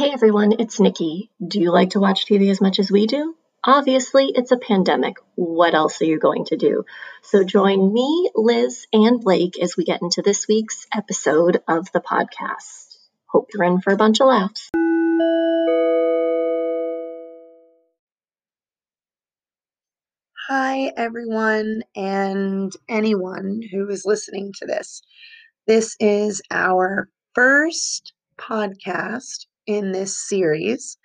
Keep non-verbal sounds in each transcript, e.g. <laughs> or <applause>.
Hey everyone, it's Nikki. Do you like to watch TV as much as we do? Obviously, it's a pandemic. What else are you going to do? So join me, Liz, and Blake as we get into this week's episode of the podcast. Hope you're in for a bunch of laughs. Hi, everyone, and anyone who is listening to this. This is our first podcast in this series.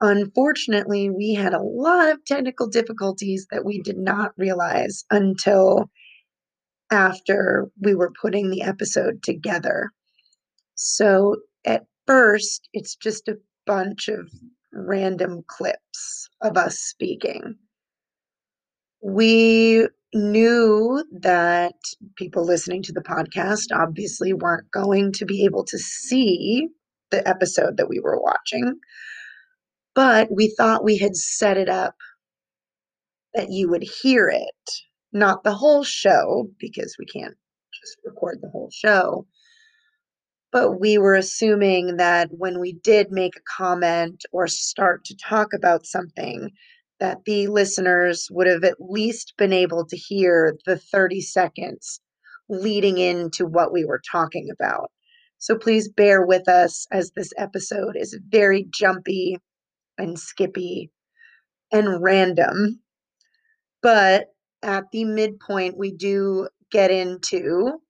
Unfortunately, we had a lot of technical difficulties that we did not realize until after we were putting the episode together. So, at first, it's just a bunch of random clips of us speaking we knew that people listening to the podcast obviously weren't going to be able to see the episode that we were watching, but we thought we had set it up that you would hear it, not the whole show, because we can't just record the whole show. But we were assuming that when we did make a comment or start to talk about something, that the listeners would have at least been able to hear the 30 seconds leading into what we were talking about. So please bear with us as this episode is very jumpy and skippy and random. But at the midpoint, we do get into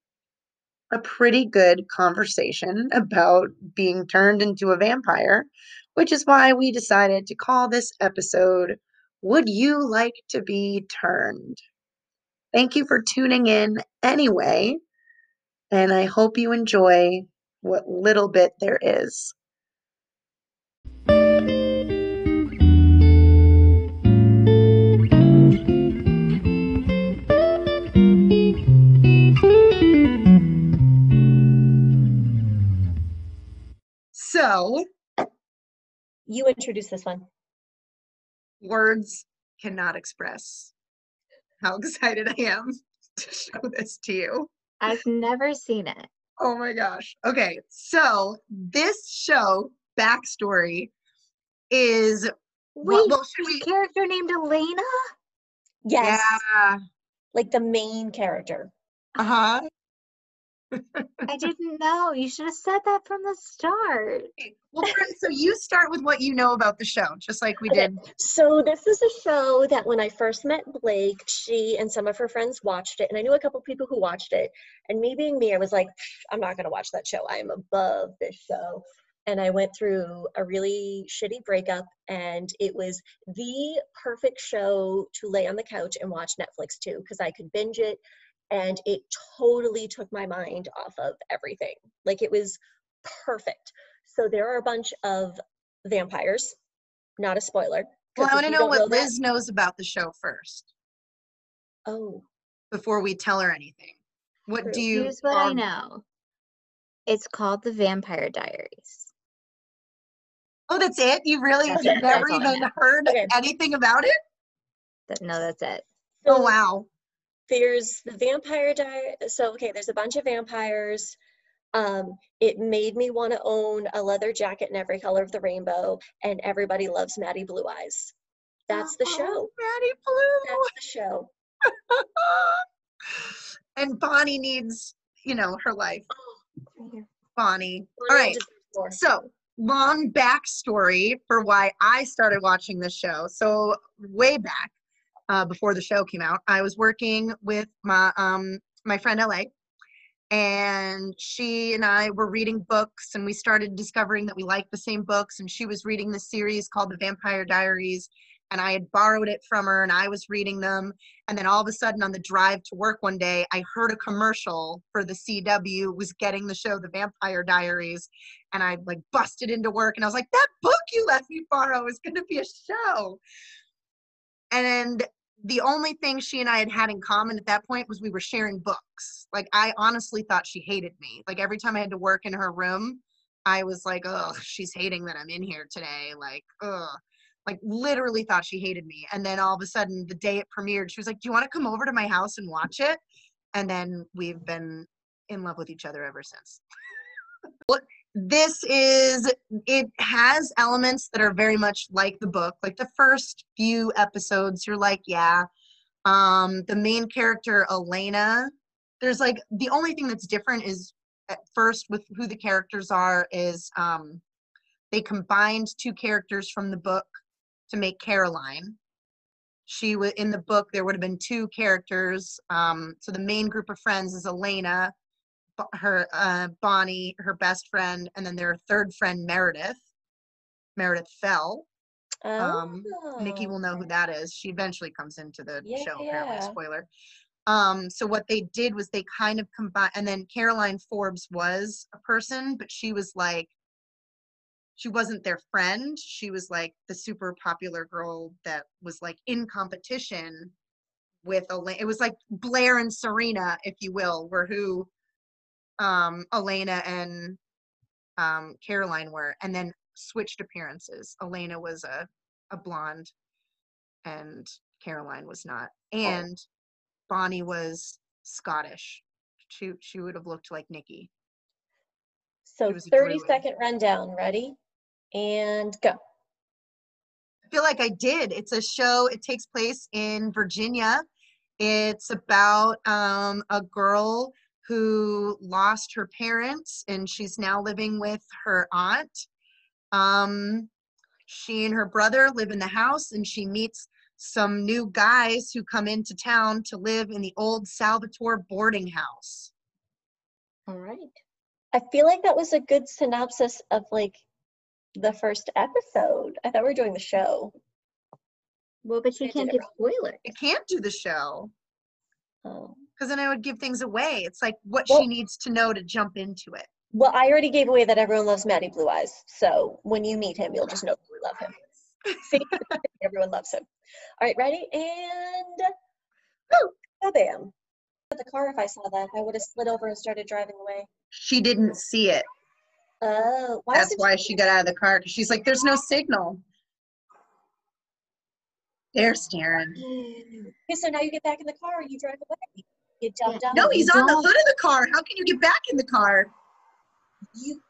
a pretty good conversation about being turned into a vampire, which is why we decided to call this episode would you like to be turned? Thank you for tuning in anyway, and I hope you enjoy what little bit there is. So, You introduce this one words cannot express how <laughs> excited I am to show this to you. I've never seen it. Oh my gosh. Okay, so this show backstory is Wait, well, should we- a character named Elena? Yes, yeah. like the main character. Uh huh. I <laughs> didn't know. You should have said that from the start. Well, so you start with what you know about the show, just like we Okay. did. So this is a show that when I first met Blake, she and some of her friends watched it, and I knew a couple people who watched it. And me being me, I was like, I'm not gonna watch that show. I am above this show. And I went through a really shitty breakup, and it was the perfect show to lay on the couch and watch Netflix too, because I could binge it, and it totally took my mind off of everything. Like it was perfect. So there are a bunch of vampires. Not a spoiler. Well, I want to know don't what that- Liz knows about the show first Oh, before we tell her anything. What True. do you? Here's what I um, know. It's called The Vampire Diaries. Oh, that's it. You really That's you've it. never That's all I even heard Okay. anything about it. That no, that's it. Oh so wow. There's the vampire diary. So okay, there's a bunch of vampires. Um, it made me want to own a leather jacket in every color of the rainbow, and everybody loves Maddie Blue Eyes. That's the Oh, show. Maddie Blue. That's the show. <laughs> and Bonnie needs, you know, her life. Bonnie Bonnie. All right. So, long backstory for why I started watching the show. So, way back uh, before the show came out, I was working with my um, my friend LA, and she and I were reading books, and we started discovering that we liked the same books. And she was reading this series called The Vampire Diaries, and I had borrowed it from her, and I was reading them. And then all of a sudden, on the drive to work one day, I heard a commercial for the CW was getting the show The Vampire Diaries, and I like busted into work, and I was like, "That book you let me borrow is going to be a show." And the only thing she and I had had in common at that point was we were sharing books. Like I honestly thought she hated me. Like every time I had to work in her room, I was like, "Ugh, she's hating that I'm in here today." Like, ugh like literally thought she hated me. And then all of a sudden, the day it premiered, she was like, "Do you want to come over to my house and watch it?" And then we've been in love with each other ever since. <laughs> This is it has elements that are very much like the book like the first few episodes you're like yeah. Um the main character elena there's like the only thing that's different is at first with who the characters are is um they combined two characters from the book to make caroline. She was in the book there would have been two characters um so the main group of friends is elena her uh, Bonnie, her best friend, and then their third friend Meredith. Meredith Fell. Um, Nikki Oh. will know who that is. She eventually comes into the Yeah, show. Apparently, yeah. spoiler. Um, so what they did was they kind of combined, and then Caroline Forbes was a person, but she was like, she wasn't their friend. She was like the super popular girl that was like in competition with Elena. It was like Blair and Serena, if you will, were who um, Elena and um, Caroline were, and then switched appearances. Elena was a, a blonde, and Caroline was not. And Bonnie was Scottish. She she would have looked like Nikki. So it was a 30 druid. second rundown. Ready? And go. I feel like I did. It's a show. It takes place in Virginia. It's about um, a girl who lost her parents and she's now living with her aunt. Um, she and her brother live in the house and she meets some new guys who come into town to live in the old Salvatore boarding house. All right. I feel like that was a good synopsis of like the first episode. I thought we were doing the show. Well, but I you did can't give spoilers. I can't do the show Oh. Because then I would give things away. It's like what Well- she needs to know to jump into it. Well, I already gave away that everyone loves Maddie Blue Eyes. So when you meet him, you'll just know we love him. See, everyone loves him. All right, ready? And oh, bam. The car, if I saw that, I would have slid over and started driving away. She didn't see it. Oh, why That's why she got out of the car because she's like, there's no signal. They're staring. <gasps> Okay, so now you get back in the car and you drive away. You jump Yeah. down. No, he's on the hood of the car. How can you get back in the car? You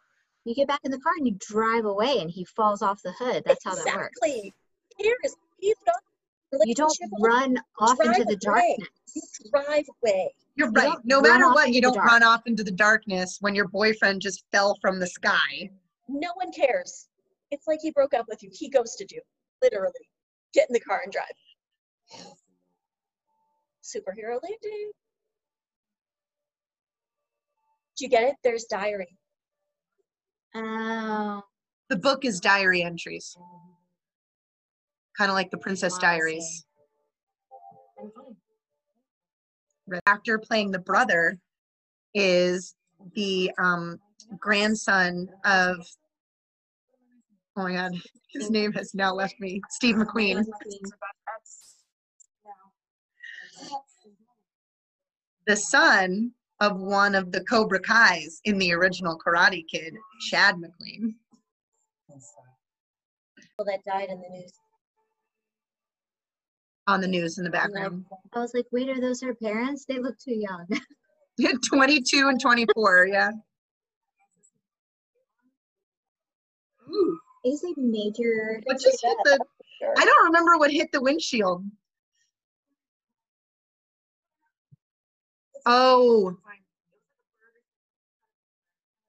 You get back in the car and you drive away, and he falls off the hood. That's how that works. exactly. Here's he's not. You don't run off into the away. darkness. You drive away. You're right. don't No matter what, you don't dark. run off into the darkness when your boyfriend just fell from the sky. No one cares. It's like he broke up with you. He ghosted you. Literally. Get in the car and drive. Superhero landing. Do you get it? There's diary. Oh, The book is diary entries, kind of like the Princess I Diaries. The actor playing the brother is the um, grandson of. Oh my God, <laughs> his name has now left me. Steve McQueen. the son of one of the Cobra Kai's in the original Karate Kid, Chad McQueen. People that died in the news. On the news in the background. I was like, wait, are those her parents? They look too young. <laughs> 22 and 24, yeah. Ooh, Is a major. what just hit the, Sure. I don't remember what hit the windshield. Oh,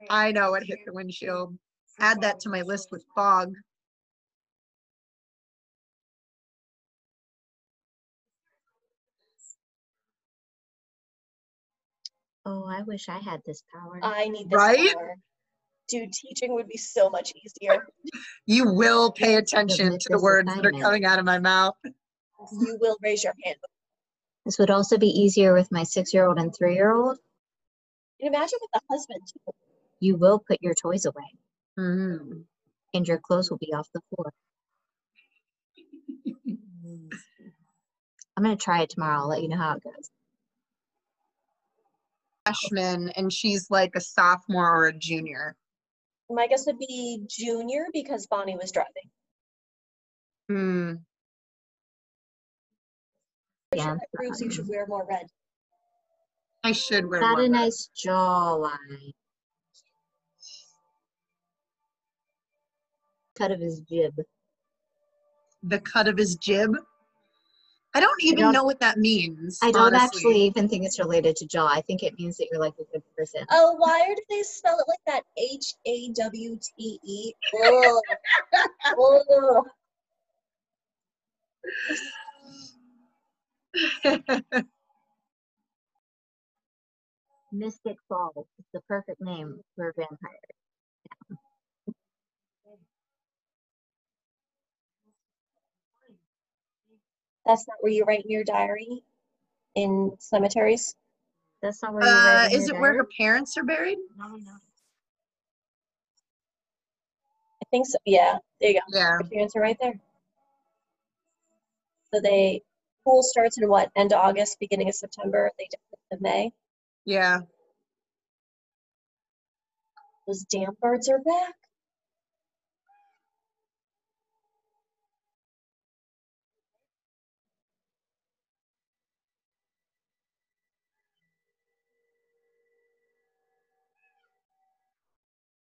I know it hit the windshield. Add that to my list with fog. Oh, I wish I had this power. I need this Right? power. Dude, teaching would be so much easier. You will pay attention to the this words that are coming out of my mouth. You will raise your hand. This would also be easier with my six-year-old and three-year-old. And imagine with the husband too. You will put your toys away, Mhm. and your clothes will be off the floor. I'm gonna try it tomorrow. I'll let you know how it goes. Freshman, and she's like a sophomore or a junior. My guess would be junior because Bonnie was driving. Hmm. Yeah, That proves you should wear more red. I should wear Got more a red. nice jawline. cut of his jib. The cut of his jib. I don't even don't- know what that means. I don't honestly. actually even think it's related to jaw. I think it means that you're like a good person. Oh, why do they spell it like that? H A W T E. <laughs> Ugh. Ugh. <laughs> <laughs> Mystic Falls is the perfect name for a vampire. That's not where you write in your diary in cemeteries. That's not where you uh, in is your it where her parents are buried? I think so. Yeah, there you go. Yeah. her parents are right there. So they school starts in what? End of August, beginning of September. They did in May. Yeah. Those damn birds are back.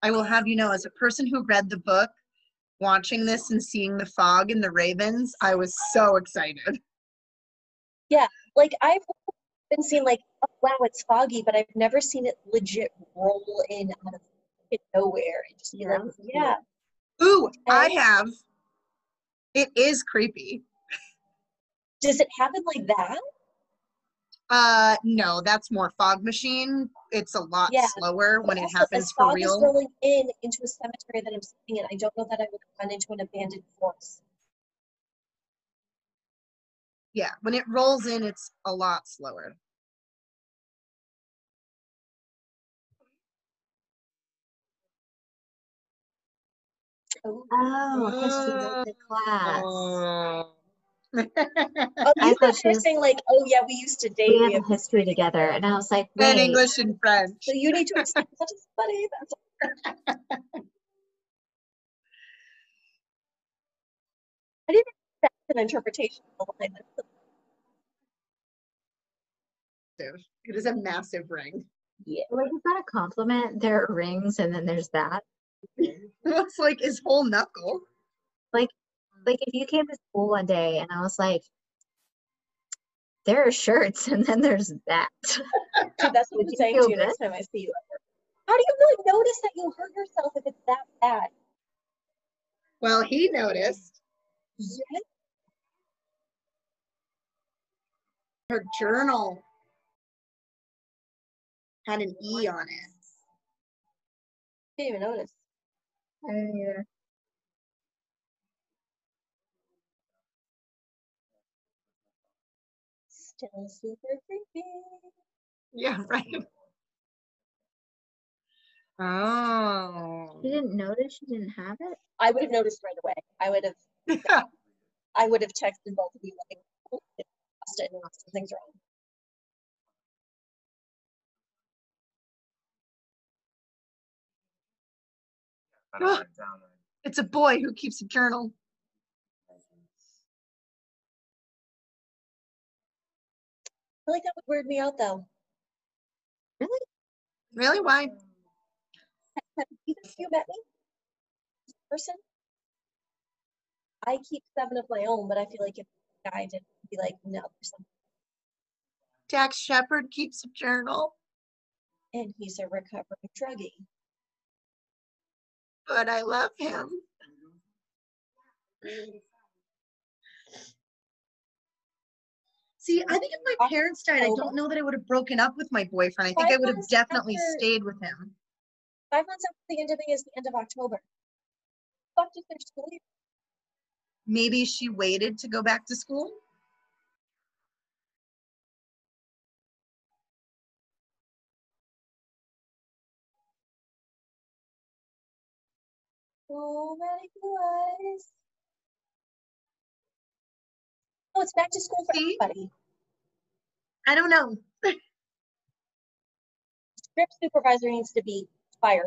I will have you know, as a person who read the book, watching this and seeing the fog and the ravens, I was so excited. Yeah, like I've been seeing like, oh, wow, it's foggy, but I've never seen it legit roll in out of nowhere and just be Yeah, like, yeah. Ooh, I have. It is creepy. Does it happen like that? Uh, no, that's more fog machine. It's a lot Yeah, slower when it also, happens for fog real. is rolling in into a cemetery that I'm sitting in, I don't know that I would run into an abandoned forest. Yeah, when it rolls in, it's a lot slower. Oh, Oh, history was the class. Oh. <laughs> oh you thought guys she were saying like, oh yeah, we used to date. We We have have a history together, and I was like, and English and French. So you need to explain that to somebody. That's <laughs> I didn't expect an interpretation of the line. It is a massive ring. Yeah, like is that a compliment? There are rings, and then there's that. <laughs> It looks like his whole knuckle. Like like if you came to school one day, and I was like, there are shirts, and then there's that. <laughs> Dude, that's what I'm saying to you good? next time I see you. How do you really notice that you hurt yourself if it's that bad? Well, he noticed Yeah. Her journal had an E on it. I Didn't even notice. I didn't either. Still super creepy. Yeah, <laughs> right. Oh. She didn't notice she didn't have it. I would have noticed right away. I would have <laughs> I would have texted both of you like "Oh, shit, lost it, something's wrong. But I wrote it down. <gasps> It's a boy who keeps a journal. I feel like that would weird me out though. Really? Really why? Have either of you met me? This Person? I keep seven of my own, but I feel like if a guy did I'd be like, no, there's something. Dax Shepard keeps a journal, And he's a recovering druggie. but I love him. See, I think if my parents died, I don't know that I would have broken up with my boyfriend. I think I would have definitely after- stayed with him. Five months after the ending is the end of October. Fuck did their school year. Maybe she waited to go back to school. So many boys. Oh, it's back to school for See? everybody. I don't know. Script supervisor needs to be fired.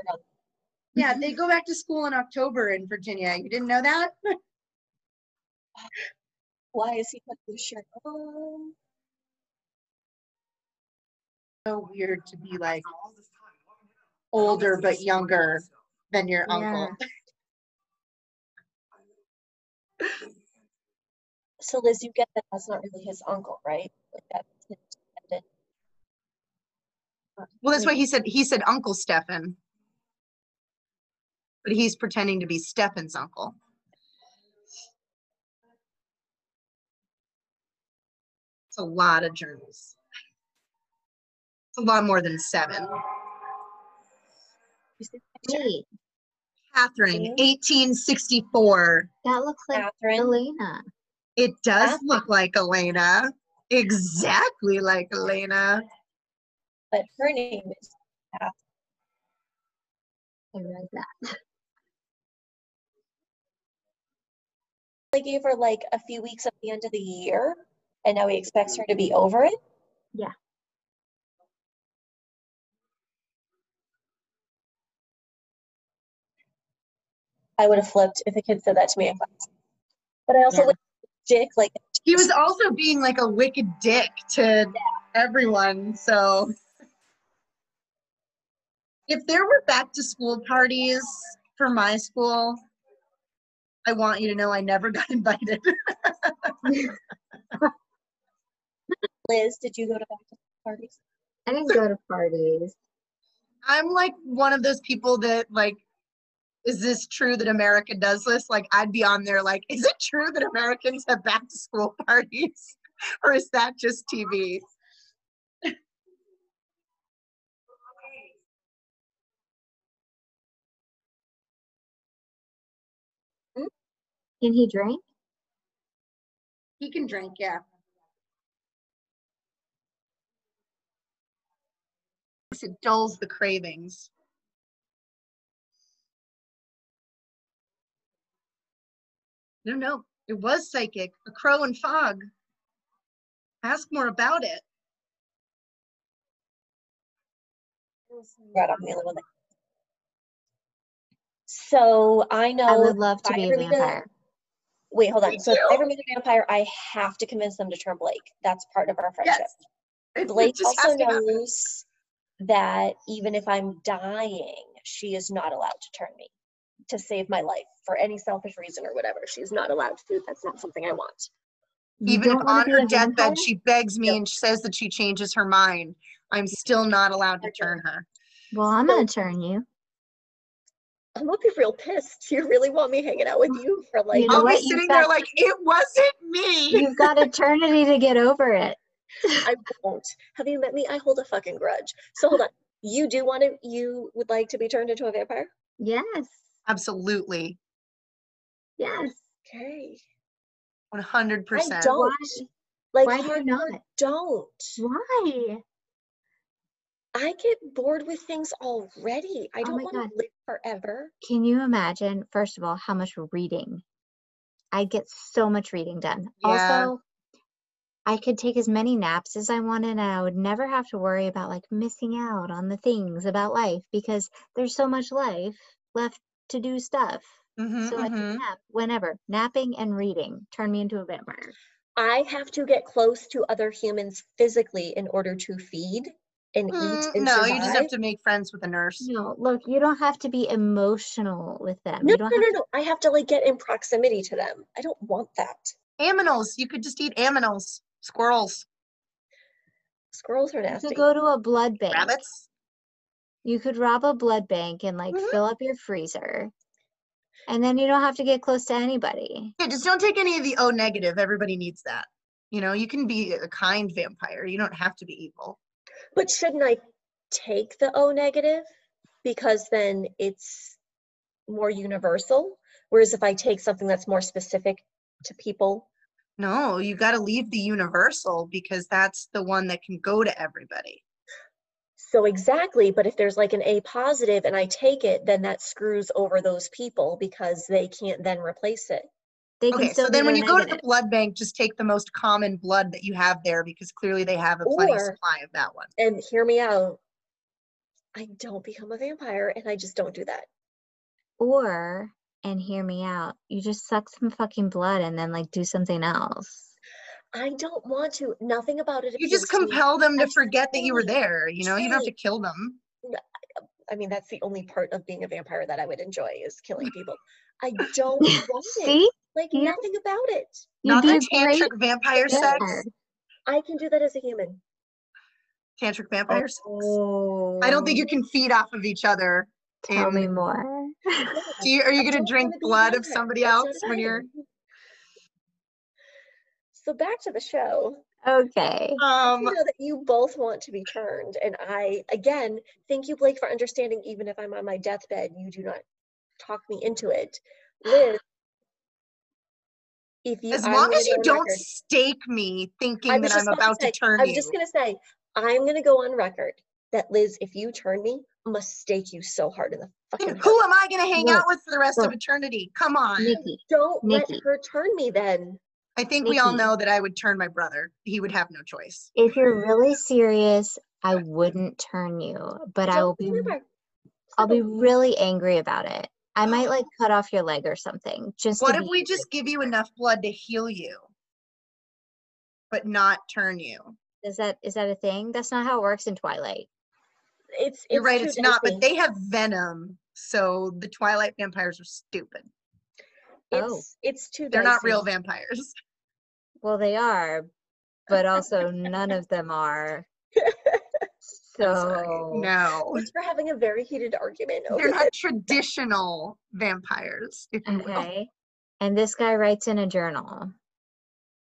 Yeah, they go back to school in October in Virginia. You didn't know that? <laughs> Why is he put this shirt on? So weird to be like older but younger than your yeah. uncle. <laughs> so Liz, you get that that's not really his uncle, right? Like that's his. Well, that's why he said he said Uncle Stefan, but he's pretending to be Stefan's uncle. It's a lot of journals. It's a lot more than seven. You see the picture? Wait, Katherine, 1864. that looks like Katherine. Elena. It does Katherine. look like Elena. Exactly like Elena. But her name is Katherine. I read that. I gave her like a few weeks at the end of the year, and now he expects her to be over it. Yeah. I would have flipped if a kid said that to me in class. But I also Yeah. would dick like He was also being like a wicked dick to everyone. So if there were back to school parties for my school, I want you to know I never got <laughs> invited. <laughs> Liz, did you go to back to school parties? I didn't go to parties. I'm like one of those people that like, is this true that America does this? Like I'd be on there like, is it true that Americans have back to school <laughs> parties? Or is that just TV? Hmm? Can he drink? He can drink, yeah. It dulls the cravings. No, no, it was psychic. A crow and fog. Ask more about it. Right, I'm the only one that- So I know. I would love to be a ever meet vampire. Wait, hold Me on. So if I too. ever meet a vampire, I have to convince them to turn Blake. That's part of our friendship. Yes. It- it Blake just also has to happen. knows that even if I'm dying, she is not allowed to turn me to save my life for any selfish reason or whatever. She's not allowed to. That's not something I want. You Even if on her deathbed, she begs me Yep. and says that she changes her mind, I'm still not allowed to turn her. Well, I'm gonna turn you. I'm gonna be real pissed. You really want me hanging out with you for like You know I'll be what? You've sitting there like, it wasn't me. You've got <laughs> eternity to get over it. I won't. Have you met me? I hold a fucking grudge. So hold on. You do want to? You would like to be turned into a vampire? Yes. Absolutely. Yes. Okay. 100%. I don't. Why? Like Why do you hardcore not? don't. Why? I get bored with things already. I Oh don't my want to live forever. Can you imagine, first of all, how much reading? I'd get so much reading done. Yeah. Also, I could take as many naps as I wanted and I would never have to worry about like missing out on the things about life because there's so much life left to do stuff. Mhm, So I mhm. can nap whenever. Napping and reading turn me into a vampire. I have to get close to other humans physically in order to feed and eat Mm, and no, survive. you just have to make friends with a nurse. No, look, you don't have to be emotional with them. No, no, no, no. I have to like get in proximity to them. I don't want that. Aminals, you could just eat aminals, squirrels, Squirrels are to, you could go to a blood bank. rabbits. You could rob a blood bank and like Mhm. fill up your freezer. And then you don't have to get close to anybody. Yeah, just don't take any of the O negative. Everybody needs that. You know, you can be a kind vampire. You don't have to be evil. But shouldn't I take the O negative? Because then it's more universal. Whereas if I take something that's more specific to people, No, you got to leave the universal because that's the one that can go to everybody. so exactly. But if there's like an A positive and I take it, then that screws over those people because they can't then replace it. They can Okay, still so then when O you go to the blood bank, just take the most common blood that you have there because clearly they have a plenty Or- supply of that one. And hear me out. I don't become a vampire and I just don't do that. Or, and hear me out, you just suck some fucking blood and then like do something else. I don't want to. Nothing about it. You just appeals to compel them to forget that you were there. You know, you don't have to kill them. I mean, that's the only part of being a vampire that I would enjoy is killing people. I <laughs> don't want it. Like Yeah. nothing about it. You'd Not the a great tantric vampire vampire. sex. I can do that as a human. Tantric vampire sex. Oh, I don't think you can feed off of each other. Tell me more. <laughs> Do you, are you gonna drink wanna be a blood of somebody else when you're? <laughs> So back to the show. okay. Um, you know that you both want to be turned, and I again thank you, Blake, for understanding. Even if I'm on my deathbed, you do not talk me into it. Liz, if you, as long as you don't record- stake me thinking I was that I'm about to say, turn I was you. just gonna say, I'm gonna go on record that Liz, if you turn me, I'm stake you so hard in the fucking. Who am I gonna hang Look, out with for the rest of eternity? Come on. Nikki, Don't let her turn me then. I think we all know that I would turn my brother. He would have no choice. if you're really serious, I wouldn't turn you, but I Don't will be. I'll be really angry about it. I <gasps> might like cut off your leg or something. Just What if we angry. just give you enough blood to heal you, but not turn you? is that is that a thing? That's not how it works in Twilight. It's, You're right, it's not, but they have venom, so the Twilight vampires are stupid. Oh. It's it's too. They're not real vampires. <laughs> Well, they are, but also none of them are. <laughs> So No, Thanks for having a very heated argument over they're this. not traditional vampires, if you will. okay. And this guy writes in a journal.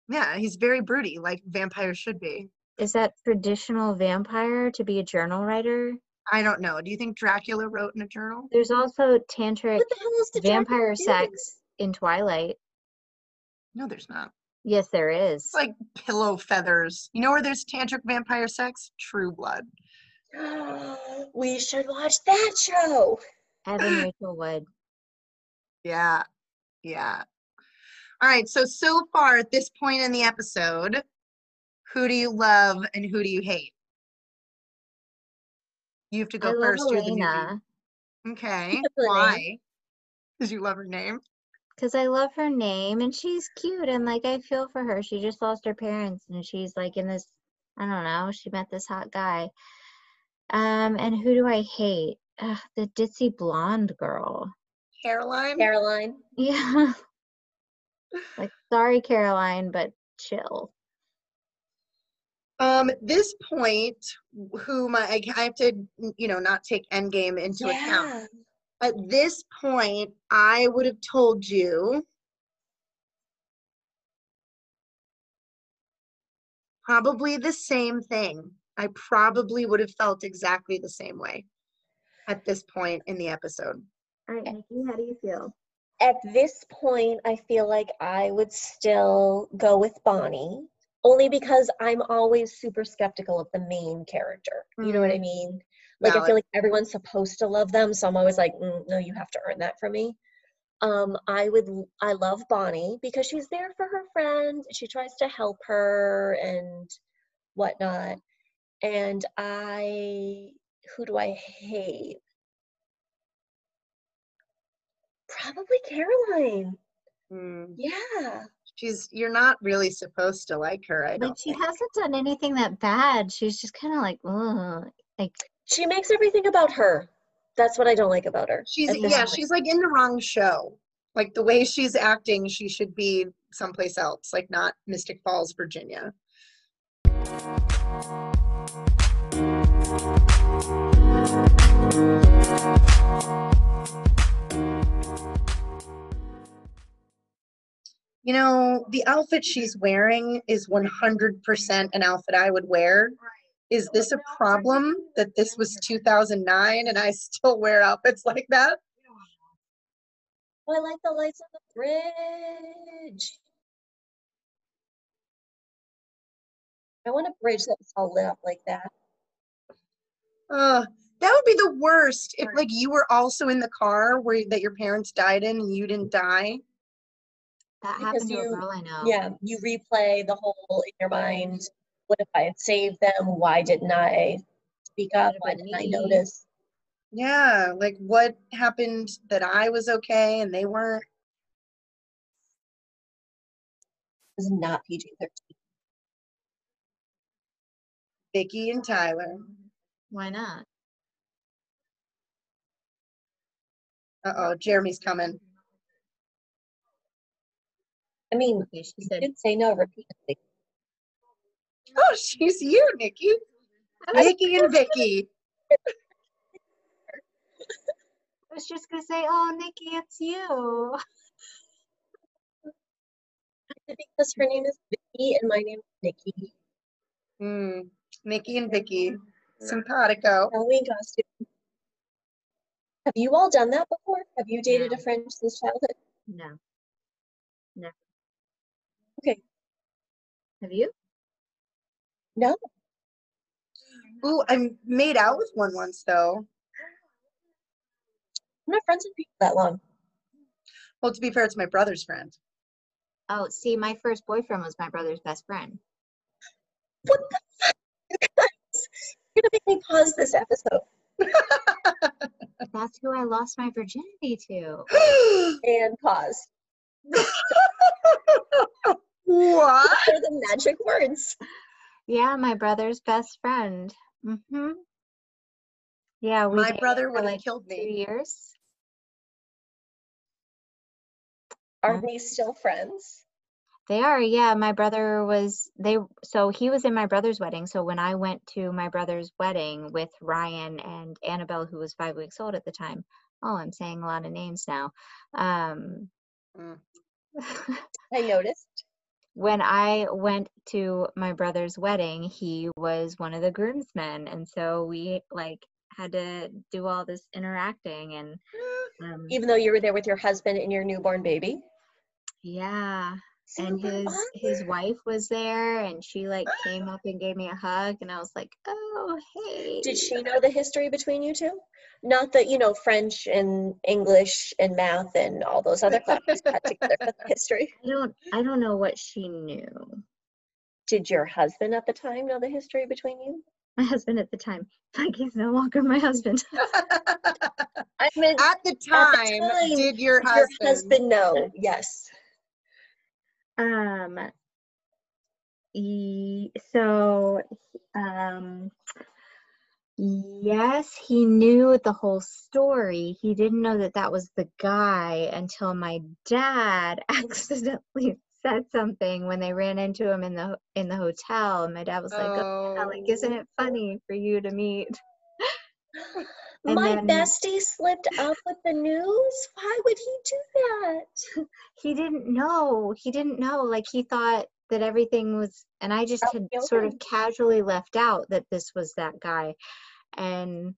Yeah, he's very broody, like vampires should be. Is that traditional vampire to be a journal writer? I don't know. Do you think Dracula wrote in a journal? There's also tantric the hell is the vampire do? sex in Twilight. No, there's not. Yes, there is. It's like pillow feathers. You know where there's tantric vampire sex? True Blood. <gasps> we should watch that show. <gasps> Evan <gasps> Rachel Wood. Yeah. Yeah. All right. So, so far at this point in the episode, who do you love and who do you hate? You have to go I first. You're the newbie. Elena Okay. Why? Because you love her name. because I love her name and she's cute and like I feel for her. She just lost her parents and she's like in this, I don't know, she met this hot guy. Um, and who do I hate? Ugh, the ditzy blonde girl. Caroline. Caroline. <laughs> Yeah. like, sorry, Caroline, but chill. Um, at this point, who my I I have to, you know, not take Endgame into account. At this point, I would have told you probably the same thing. I probably would have felt exactly the same way at this point in the episode. All right, Nikki, how do you feel? At this point, I feel like I would still go with Bonnie, only because I'm always super skeptical of the main character. You know what I Mm. mean? Like I feel like everyone's supposed to love them, so I'm always like, "Mm, no, you have to earn that from me. Um, I would, I love Bonnie because she's there for her friend. She tries to help her and whatnot. And I, who do I hate? Probably Caroline. Mm, Yeah. She's you're not really supposed to like her, I Like, don't she think. hasn't done anything that bad. She's just kind of like, ugh. Like, She makes everything about her. That's what I don't like about her. She's yeah, point. she's like in the wrong show. Like the way she's acting, she should be someplace else, like not Mystic Falls, Virginia. You know, the outfit she's wearing is 100% an outfit I would wear. Is this a problem that this was 2009 and I still wear outfits like that? Oh, I like the lights on the bridge. I want a bridge that's all lit up like that. Uh, that would be the worst if like you were also in the car where that your parents died in and you didn't die. That Because happened to you- a girl I know. Yeah, you replay the whole in your mind. What if I had saved them? Why didn't I speak up? Why didn't I notice? Yeah, like what happened that I was okay and they weren't? It was not PG 13. Vicky and Tyler. Why not? Uh-oh, Jeremy's coming. I mean, she said, did say no repeatedly. <laughs> Oh, she's you, Nikki. Nikki and Vicky. <laughs> I was just gonna say, oh, Nikki, it's you. <laughs> Because her name is Vicky and my name is Nikki? Hmm. Nikki and Vicky. Simpatico. Halloween costume. Have you all done that before? Have you dated a friend since childhood? No. No. Okay. Have you? No. Ooh, I made out with one once though. I'm not friends with people that long. Well, to be fair, it's my brother's friend. Oh, see, my first boyfriend was my brother's best friend. What the fuck? You guys, <laughs> You're gonna make me pause this episode. <laughs> That's who I lost my virginity to. <gasps> And pause. <laughs> what? What are the magic words? Yeah, my brother's best friend. Mm-hmm. Yeah, we My brother for would have like killed two me. years. Are Huh? we still friends? They are, yeah. My brother was they so he was in my brother's wedding. So when I went to my brother's wedding with Ryan and Annabelle, who was five weeks old at the time. Oh, I'm saying a lot of names now. Um, Mm. <laughs> I noticed. When I went to my brother's wedding, he was one of the groomsmen, and so we like had to do all this interacting and um, Even though you were there with your husband and your newborn baby. yeah. And Super his his awkward. wife was there and she like came up and gave me a hug and I was like, "Oh, hey." Did she know the history between you two? Not that, you know, French and English and math and all those other <laughs> classes cut together for the history. I don't I don't know what she knew. Did your husband at the time know the history between you? My husband at the time, like he's no longer my husband. <laughs> I meant At the time, time, did your your husband? husband know? Yes. Um so um yes, he knew the whole story. He didn't know that that was the guy until my dad <laughs> accidentally said something when they ran into him in the in the hotel and my dad was like, oh, yeah, like isn't Oh. it funny for you to meet <laughs> My then- bestie slipped up with the news. Why would he do that? <laughs> he didn't know he didn't know like he thought that everything was and i just had Okay, sort of casually left out that this was that guy and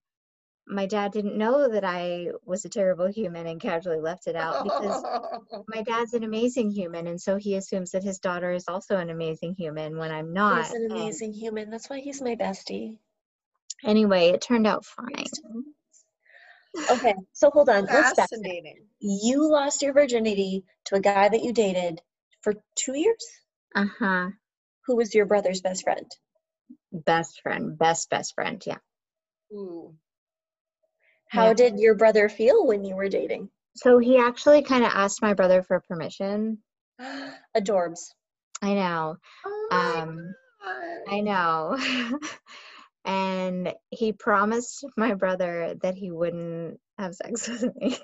my dad didn't know that i was a terrible human and casually left it out because <laughs> my dad's an amazing human and so he assumes that his daughter is also an amazing human when i'm not He's an and amazing human. That's why he's my bestie. anyway it turned out fine. Okay, so hold on. Fascinating. You lost your virginity to a guy that you dated for two years. uh-huh Who was your brother's best friend? best friend best best friend yeah Ooh. How Yeah. did your brother feel when you were dating? so he actually kind of asked my brother for permission <gasps> Adorbs. i know Oh my um God. I know. <laughs> and he promised my brother that he wouldn't have sex <laughs> with me.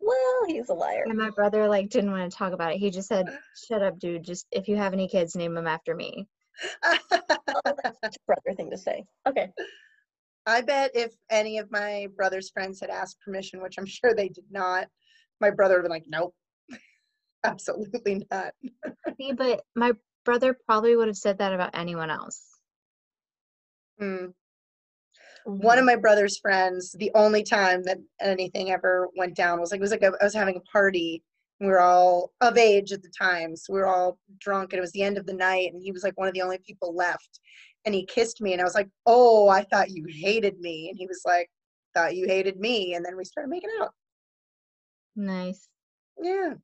Well, he's a liar. And my brother like didn't want to talk about it. He just said, "Shut up, dude. Just if you have any kids, name them after me." Oh, that's <laughs> such a brother thing to say. Okay. I bet if any of my brother's friends had asked permission, which I'm sure they did not, my brother would have been like, nope, <laughs> absolutely not. See, but my brother probably would have said that about anyone else. Mm. One of mm-hmm. my brother's friends, the only time that anything ever went down was like, it was like a, I was having a party. and We were all of age at the time. So we were all drunk and it was the end of the night. And he was like one of the only people left. And he kissed me. And I was like, oh, I thought you hated me. And he was like, thought you hated me. And then we started making out. Nice. Yeah.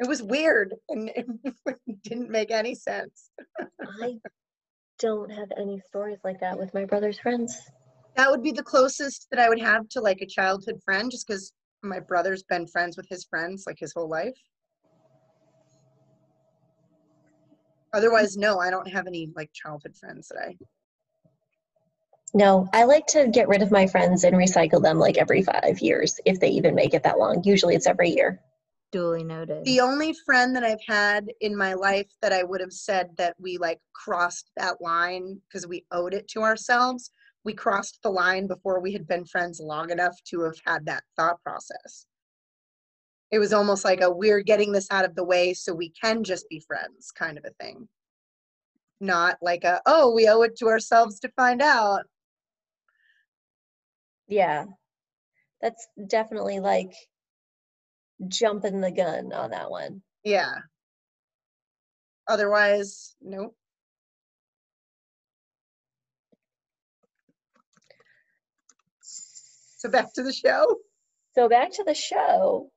It was weird and <laughs> it didn't make any sense. I don't have any stories like that with my brother's friends. That would be the closest that I would have to like a childhood friend just because my brother's been friends with his friends like his whole life. Otherwise, no, I don't have any like childhood friends that I. No, I like to get rid of my friends and recycle them like every five years, if they even make it that long. Usually it's every year. Duly noted. The only friend that I've had in my life that I would have said that we like crossed that line because we owed it to ourselves, we crossed the line before we had been friends long enough to have had that thought process. It was almost like a we're getting this out of the way so we can just be friends kind of a thing. Not like a, oh, we owe it to ourselves to find out. Yeah. That's definitely like jumping the gun on that one. Yeah. Otherwise, nope. So back to the show. So back to the show.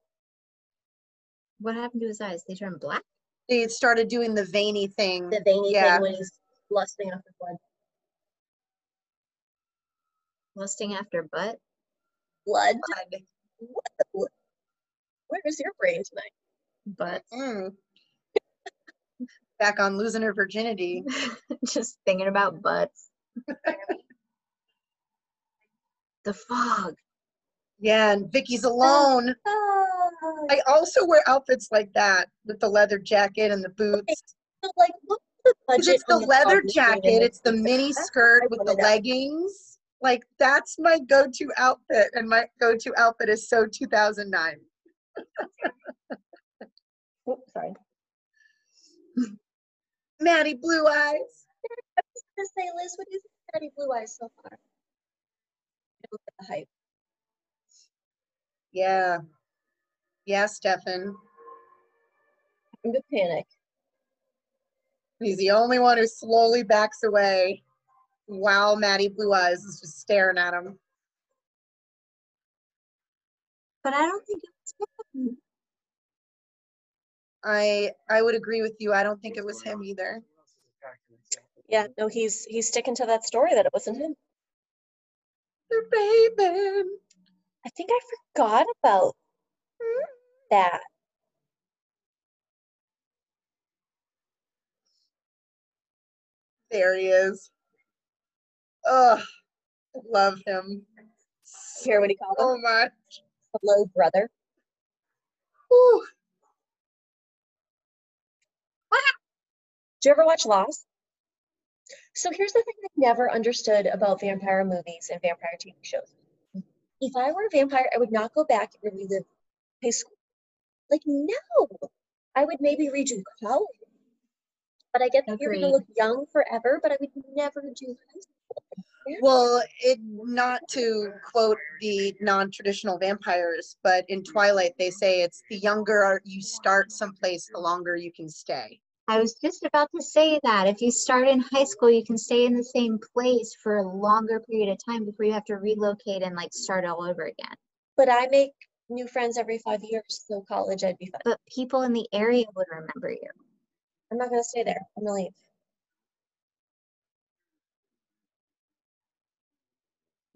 what happened to his eyes? They turned black? They started doing the veiny thing. The veiny Yeah. thing when he's lusting after blood. Lusting after butt? Blood. Blood. Where's your brain tonight? Butt. Mm. Back on losing her virginity. <laughs> Just thinking about butts. <laughs> the fog. Yeah, and Vicki's alone. I also wear outfits like that with the leather jacket and the boots. so like what's the budget? It's the the leather fog machine in jacket, it's the mini skirt with the leggings. Like that's my go-to outfit, and my go-to outfit is so 2009. Oops, sorry. <laughs> Maddie Blue Eyes. I was gonna say, Liz, what do you think of Daddy Blue Eyes so far? Look at the hype. Yeah. Yeah, Stefan. I'm gonna panic. He's the only one who slowly backs away while Maddie Blue Eyes is just staring at him. But I don't think it was him. I I would agree with you. I don't think it was him either. Yeah, no, he's he's sticking to that story that it wasn't him. They're. I think I forgot about hmm? that. There he is. Ugh, love him Hear what he called so him? much. Hello, brother. Whew. Ah. Did you ever watch Lost? So here's the thing I've never understood about vampire movies and vampire TV shows. If I were a vampire, I would not go back and relive high school. Like, no. I would maybe redo college. But I get that you're gonna look young forever, but I would never do high school. Well, it not to quote the non-traditional vampires, but in Twilight they say it's the younger you start someplace, the longer you can stay. I was just about to say that. If you start in high school, you can stay in the same place for a longer period of time before you have to relocate and like start all over again. But I make new friends every five years, so college I'd be fine. But people in the area would remember you. I'm not gonna stay there. I'm gonna leave.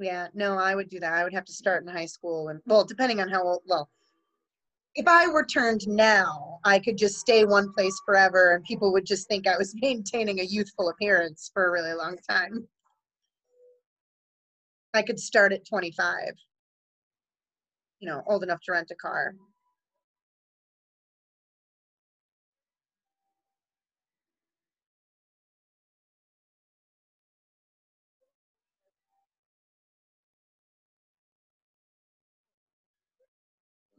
Yeah, no, I would do that. I would have to start in high school and well, depending on how old, well, if I were turned now, I could just stay one place forever and people would just think I was <laughs> maintaining a youthful appearance for a really long time. I could start at 25. You know, old enough to rent a car.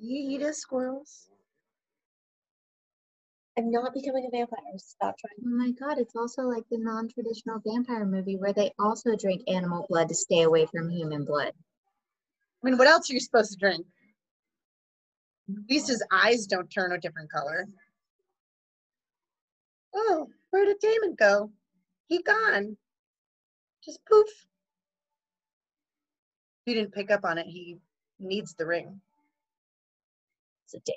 You eat a squirrels. I'm not becoming a vampire. Stop trying. Oh my god, it's also like the non-traditional vampire movie where they also drink animal blood to stay away from human blood. I mean, what else are you supposed to drink? At least his eyes don't turn a different color. Oh, where did Damon go? He gone. Just poof. He didn't pick up on it. He needs the ring. A date.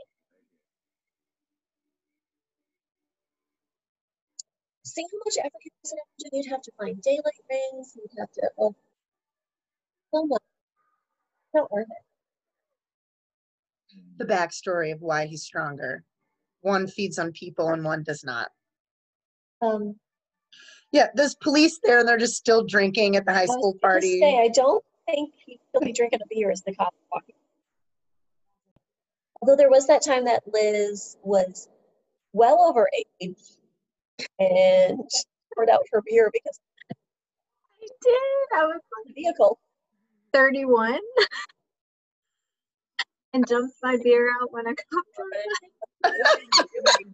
See how much effort you put into You'd have to find daylight rings. You'd have to. Oh, so much. Worth it. The backstory of why he's stronger. One feeds on people and one does not. Um, Yeah, there's police there and they're just still drinking at the high school party. Say, I don't think he'll be drinking a beer as the cop walking. Although there was that time that Liz was well over age and poured out her beer because I did. I was of the vehicle. 31 and dumped my beer out when a cop drove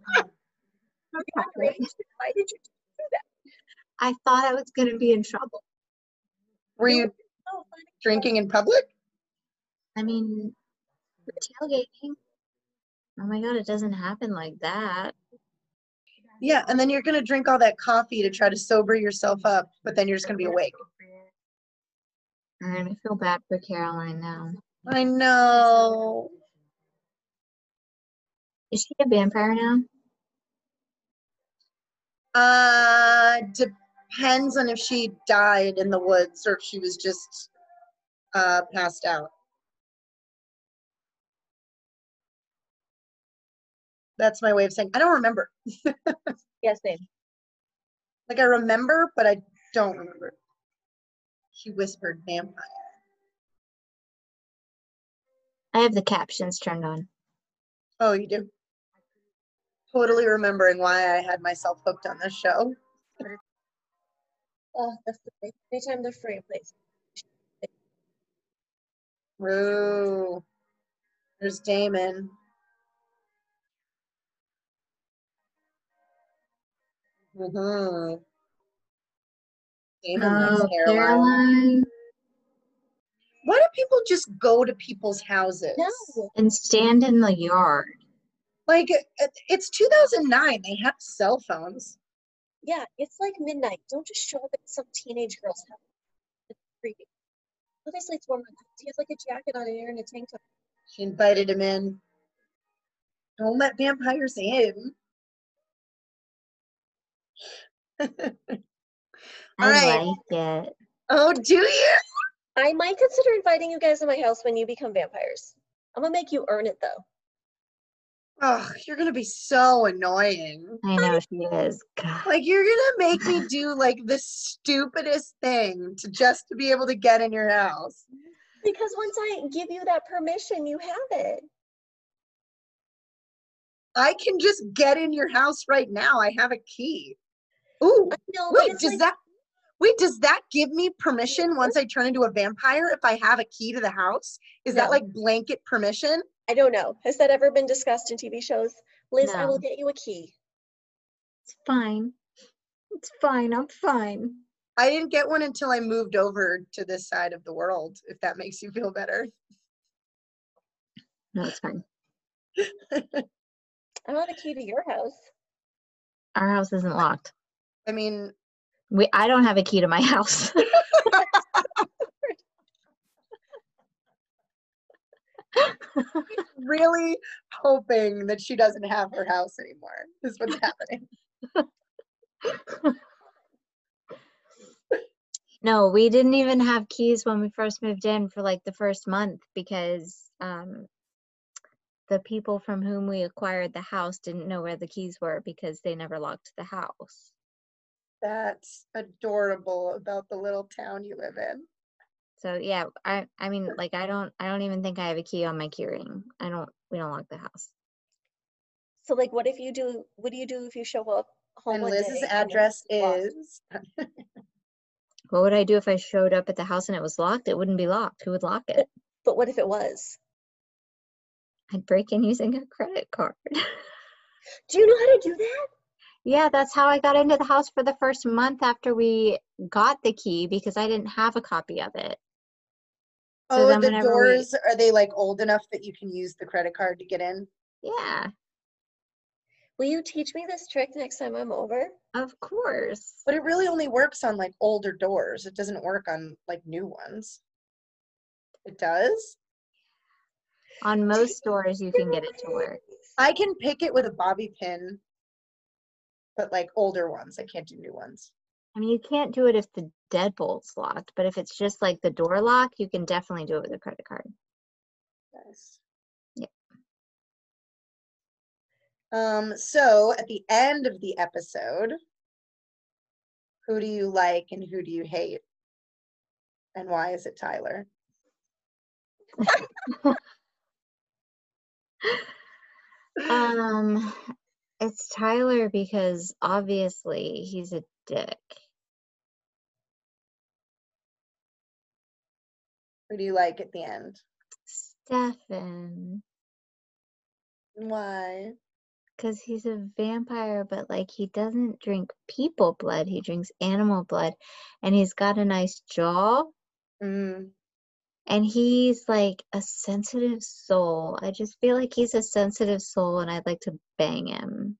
by. Why did you do that? I thought I was going to be in trouble. Were you Oh, drinking in public? I mean, we're tailgating. Oh my god, it doesn't happen like that. Yeah, and then you're gonna drink all that coffee to try to sober yourself up, but then you're just gonna be awake. I feel bad for Caroline now. I know. Is she a vampire now? Uh, depends on if she died in the woods or if she was just uh passed out. That's my way of saying I don't remember. <laughs> Yeah, same. Like I remember, but I don't remember. She whispered vampire. I have the captions turned on. Oh, you do? Totally remembering why I had myself hooked on this show. <laughs> Oh, the free. Anytime they're free, please. Roo. There's Damon. Mm-hmm. Oh, Caroline. Why do people just go to people's houses? No. And stand in the yard. Like it's 2009. They have cell phones. Yeah, it's like midnight. Don't just show up at some teenage girl's house. It's creepy. Obviously, it's warm. He has like a jacket on and a tank top. She invited him in. Don't let vampires in. <laughs> I Alright. like it. Oh, do you? I might consider inviting you guys to my house when you become vampires. I'm gonna make you earn it though. Oh, you're gonna be so annoying. I know she is. God. Like you're gonna make me <laughs> do like the stupidest thing to just to be able to get in your house. Because once I give you that permission, you have it. I can just get in your house right now. I have a key. Ooh, I know, wait, does like- that wait, does that give me permission once I turn into a vampire if I have a key to the house? Is that like blanket permission? I don't know. Has that ever been discussed in TV shows? Liz, I will get you a key. It's fine. It's fine. I'm fine. I didn't get one until I moved over to this side of the world, if that makes you feel better. No, it's fine. <laughs> I want a key to your house. Our house isn't locked. I mean, We I don't have a key to my <laughs> house. <laughs> really hoping that she doesn't have her house anymore, is what's happening. <laughs> No, we didn't even have keys when we first moved in for like the first month because um, the people from whom we acquired the house didn't know where the keys were because they never locked the house. That's adorable about the little town you live in. So yeah, I I mean like I don't I don't even think I have a key on my key ring. I don't we don't lock the house. So like what if you do what do you do if you show up home And Liz's day and address locked? is <laughs> What would I do if I showed up at the house and it was locked? It wouldn't be locked. Who would lock it? But what if it was? I'd break in using a credit card. <laughs> Do you know how to do that? Yeah, that's how I got into the house for the first month after we got the key because I didn't have a copy of it. So Oh, the whenever we- doors are they like old enough that you can use the credit card to get in? Yeah, Will you teach me this trick next time I'm over? of course. But it really only works on like older doors. It doesn't work on like new ones. It does? On most doors, you can get it to work. I can pick it with a bobby pin, but like older ones. I can't do new ones. I mean, you can't do it if the deadbolt's locked, but if it's just like the door lock, you can definitely do it with a credit card. Nice. Yep. Um, so at the end of the episode, Who do you like and who do you hate? And why is it Tyler? <laughs> Um, it's Tyler because obviously he's a dick. Who do you like at the end? Stefan, Why? because he's a vampire, but like he doesn't drink people blood, he drinks animal blood, and he's got a nice jaw, Mm, and he's like a sensitive soul. I just feel like he's a sensitive soul, and I'd like to bang him.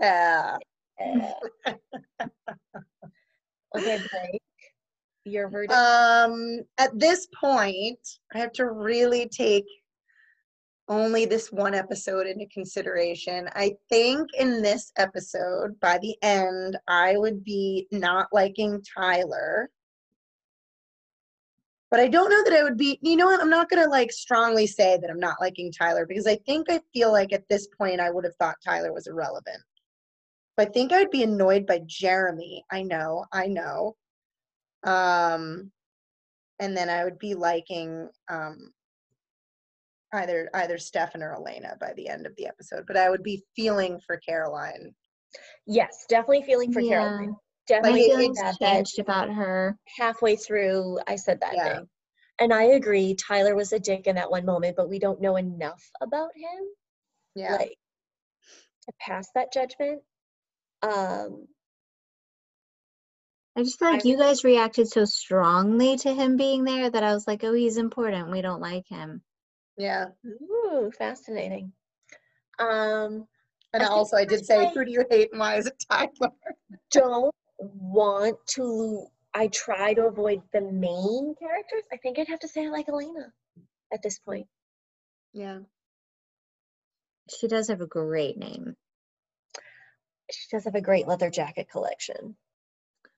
yeah. <laughs> Okay, Blake, your verdict. Um, at this point, I have to really take only this one episode into consideration. I think in this episode, by the end, I would be not liking Tyler. But I don't know that I would be, you know what? I'm not going to like strongly say that I'm not liking Tyler because I think I feel like at this point I would have thought Tyler was irrelevant. But I think I'd be annoyed by Jeremy. I know, I know. Um, and then I would be liking um, either either Stefan or Elena by the end of the episode. But I would be feeling for Caroline. yes, definitely feeling for Yeah. Caroline. My Definitely it- feelings changed about her. halfway through, I said that Yeah. thing. And I agree, Tyler was a dick in that one moment, but we don't know enough about him, Yeah. like, to pass that judgment. Um, I just feel like I you guys reacted so strongly to him being there that I was like, oh, he's important. We don't like him. yeah. ooh, fascinating. Um, And I also I did say, I- who do you hate and why is it Tyler? don't want to. I try to avoid the main characters. I think I'd have to say I like Elena at this point. Yeah. She does have a great name. She does have a great leather jacket collection.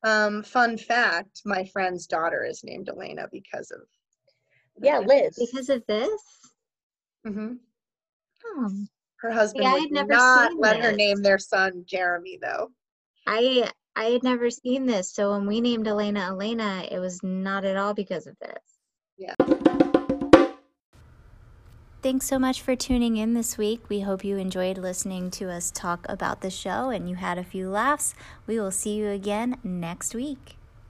Um, fun fact, my friend's daughter is named Elena because of Yeah, Liz. Because of this? Mm-hmm. Oh, her husband I would had never not seen let her name their son Jeremy though. I I had never seen this. So when we named Elena Elena, it was not at all because of this. Yeah. Thanks so much for tuning in this week. We hope you enjoyed listening to us talk about the show and you had a few laughs. We will see you again next week.